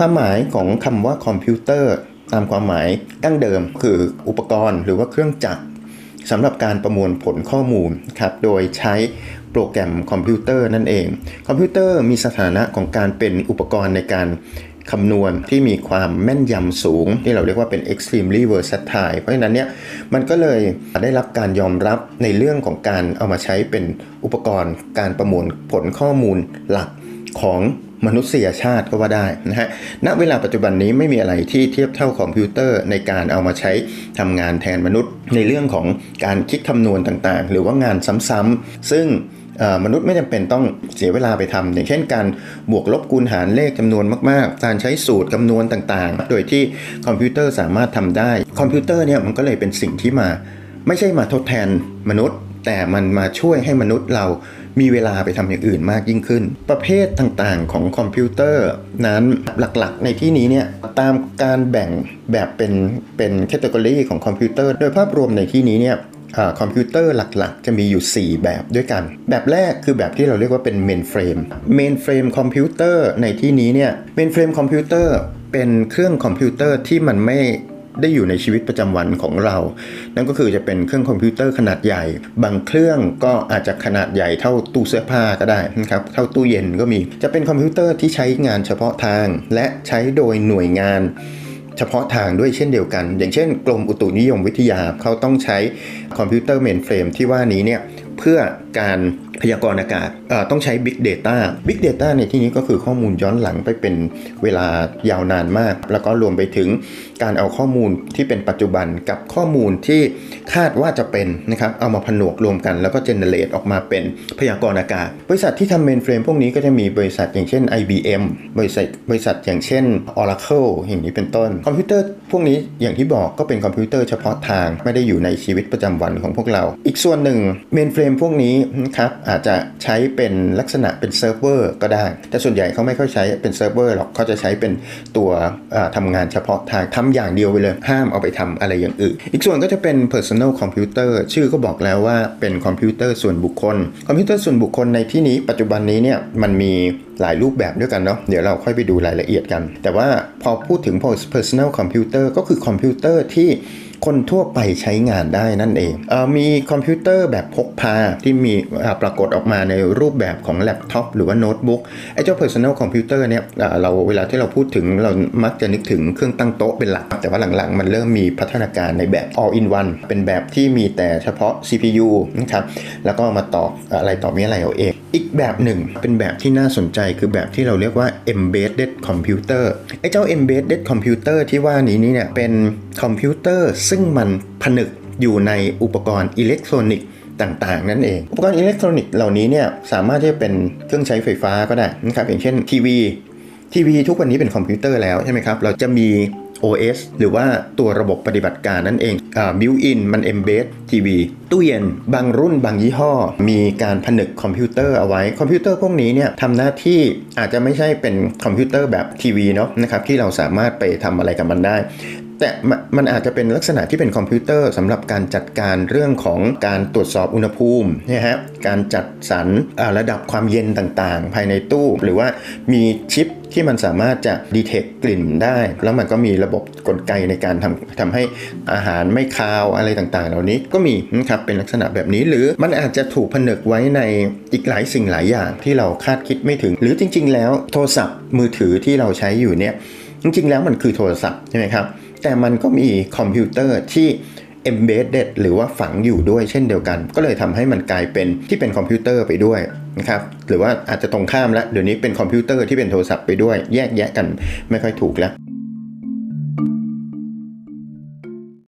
ความหมายของคำว่าคอมพิวเตอร์ ตามความหมายดั้งเดิมคืออุปกรณ์หรือว่าเครื่องจักรสำหรับการประมวลผลข้อมูลครับโดยใช้โปรแกรมคอมพิวเตอร์นั่นเอง คอมพิวเตอร์มีสถานะของการเป็นอุปกรณ์ในการคำนวณที่มีความแม่นยำสูง ที่เราเรียกว่าเป็น extremely versatile เพราะฉะนั้นเนี่ยมันก็เลยได้รับการยอมรับในเรื่องของการเอามาใช้เป็นอุปกรณ์การประมวลผลข้อมูลหลักของ มนุษยชาติก็ว่าได้นะฮะ ณ เวลาปัจจุบันนี้ไม่มีอะไรที่เทียบเท่าคอมพิวเตอร์ในการเอามาใช้ทำงานแทนมนุษย์ ในเรื่องของการคิดคำนวณต่างๆ หรือว่างานซ้ำๆซึ่งมนุษย์ไม่จำเป็นต้องเสียเวลาไปทำอย่างเช่นการบวกลบคูณหารเลขจำนวนมาก ๆ การใช้สูตรคำนวณต่างๆ โดยที่คอมพิวเตอร์สามารถทำได้ คอมพิวเตอร์เนี่ยมันก็เลยเป็นสิ่งที่มา ไม่ใช่มาทดแทนมนุษย์ แต่มันมาช่วยให้มนุษย์เรามีเวลาไปทำอย่างอื่นมากยิ่งขึ้น ประเภทต่างๆของคอมพิวเตอร์นั้นหลักๆ ในที่นี้เนี่ยตามการแบ่งแบบเป็นเป็น category ของคอมพิวเตอร์ โดยภาพรวมในที่นี้เนี่ยคอมพิวเตอร์หลักๆ จะมีอยู่ 4 แบบด้วยกัน แบบแรกคือแบบที่เราเรียกว่าเป็น mainframe mainframe คอมพิวเตอร์ในที่นี้เนี่ย mainframe คอมพิวเตอร์เป็นเครื่องคอมพิวเตอร์ที่มันไม่ ได้อยู่ในชีวิตประจำวันของเรา นั่นก็คือจะเป็นเครื่องคอมพิวเตอร์ขนาดใหญ่ บางเครื่องก็อาจจะขนาดใหญ่เท่าตู้เสื้อผ้าก็ได้นะครับ เท่าตู้เย็นก็มี จะเป็นคอมพิวเตอร์ที่ใช้งานเฉพาะทาง และใช้โดยหน่วยงานเฉพาะทางด้วยเช่นเดียวกัน อย่างเช่น กรมอุตุนิยมวิทยาเขาต้องใช้คอมพิวเตอร์ mainframe ที่ว่านี้เนี่ยเพื่อการ พยากรณ์อากาศต้องใช้ Big Data Big Data ในที่นี้ก็คือข้อมูลย้อนหลังไปเป็นเวลายาวนานมาก แล้วก็รวมไปถึงการเอาข้อมูลที่เป็นปัจจุบันกับข้อมูลที่คาดว่าจะเป็นนะครับเอามาผนวกรวมกันแล้วก็ generate ออกมาเป็นพยากรณ์อากาศ บริษัทที่ทำ mainframe พวกนี้ก็จะมีบริษัทอย่างเช่น IBM บริษัทบริษัทอย่างเช่น Oracle อย่างนี้เป็นต้น คอมพิวเตอร์พวกนี้อย่างที่บอกก็เป็นคอมพิวเตอร์เฉพาะทางไม่ได้อยู่ในชีวิตประจำวันของพวกเรา อีกส่วนหนึ่ง mainframe พวกนี้นะครับอาจจะใช้เป็นลักษณะเป็นเซิร์ฟเวอร์ก็ได้ แต่ส่วนใหญ่เขาไม่ค่อยใช้เป็นเซิร์ฟเวอร์หรอกเขาจะใช้เป็นตัวทำงานเฉพาะทางทำอย่างเดียวไปเลย ห้ามเอาไปทำอะไรอย่างอื่น อีกส่วนก็จะเป็น personal computer ชื่อก็บอกแล้วว่าเป็นคอมพิวเตอร์ส่วนบุคคล คอมพิวเตอร์ส่วนบุคคลในที่นี้ปัจจุบันนี้เนี่ยมันมีหลายรูปแบบด้วยกันเนาะเดี๋ยวเราค่อยไปดูรายละเอียดกัน แต่ว่าพอพูดถึง personal computer ก็คือคอมพิวเตอร์ที่ คนทั่วไปใช้งานได้นั่นเองเออมีคอมพิวเตอร์แบบพกพาที่มีปรากฏออกมาในรูปแบบของแล็ปท็อปหรือว่าโน้ตบุ๊กไอ้เจ้า personal computer เนี่ยเราเวลาที่เราพูดถึงเรามักจะนึกถึงเครื่องตั้งโต๊ะเป็นหลัก แต่ว่าหลังๆ มันเริ่มมีพัฒนาการในแบบ all in one เป็นแบบที่มีแต่เฉพาะ CPU นะครับแล้วก็มาต่ออะไรต่อมีอะไรเอาเอง อีกแบบหนึ่งเป็นแบบที่น่าสนใจคือแบบที่เราเรียกว่า embedded computer ไอ้เจ้า embedded computer ที่ว่านี้นี่เนี่ยเป็นคอมพิวเตอร์ซึ่งมันผนึกอยู่ในอุปกรณ์อิเล็กทรอนิกส์ต่างๆ นั่นเอง อุปกรณ์อิเล็กทรอนิกส์เหล่านี้เนี่ยสามารถที่จะเป็นเครื่องใช้ไฟฟ้าก็ได้นะครับอย่างเช่นทีวีทีวีทุกวันนี้เป็นคอมพิวเตอร์แล้วใช่ไหมครับ เราจะมี OS หรือว่าตัวระบบปฏิบัติการนั่นเองอ่า built in มัน embed ทีวีตู้เย็น บางรุ่นบางยี่ห้อ มีการผนึกคอมพิวเตอร์เอาไว้ คอมพิวเตอร์พวกนี้เนี่ยทำหน้าที่อาจจะไม่ใช่เป็นคอมพิวเตอร์แบบทีวีเนาะนะครับที่เราสามารถไปทำอะไรกับมันได้ แต่มันอาจจะเป็นลักษณะที่เป็นคอมพิวเตอร์สำหรับการจัดการเรื่องของการตรวจสอบอุณหภูมินะฮะการจัดสรรระดับความเย็นต่างๆ ภายในตู้ หรือว่ามีชิปที่มันสามารถจะดีเทคกลิ่นได้ แล้วมันก็มีระบบกลไกในการทำทำให้อาหารไม่คาวอะไรต่างๆ เหล่านี้ก็มีนะครับเป็นลักษณะแบบนี้ หรือมันอาจจะถูกผนึกไว้ในอีกหลายสิ่งหลายอย่างที่เราคาดคิดไม่ถึง หรือจริง ๆ แล้วโทรศัพท์มือถือที่เราใช้อยู่เนี่ยจริง ๆ แล้วมันคือโทรศัพท์ใช่ไหมครับ แต่มันก็มีคอมพิวเตอร์ที่ embedded หรือว่าฝังอยู่ด้วยเช่นเดียวกัน ก็เลยทำให้มันกลายเป็นที่เป็นคอมพิวเตอร์ไปด้วยนะครับหรือว่าอาจจะตรงข้ามแล้วเดี๋ยวนี้เป็นคอมพิวเตอร์ที่เป็นโทรศัพท์ไปด้วยแยกแยะกันไม่ค่อยถูกแล้ว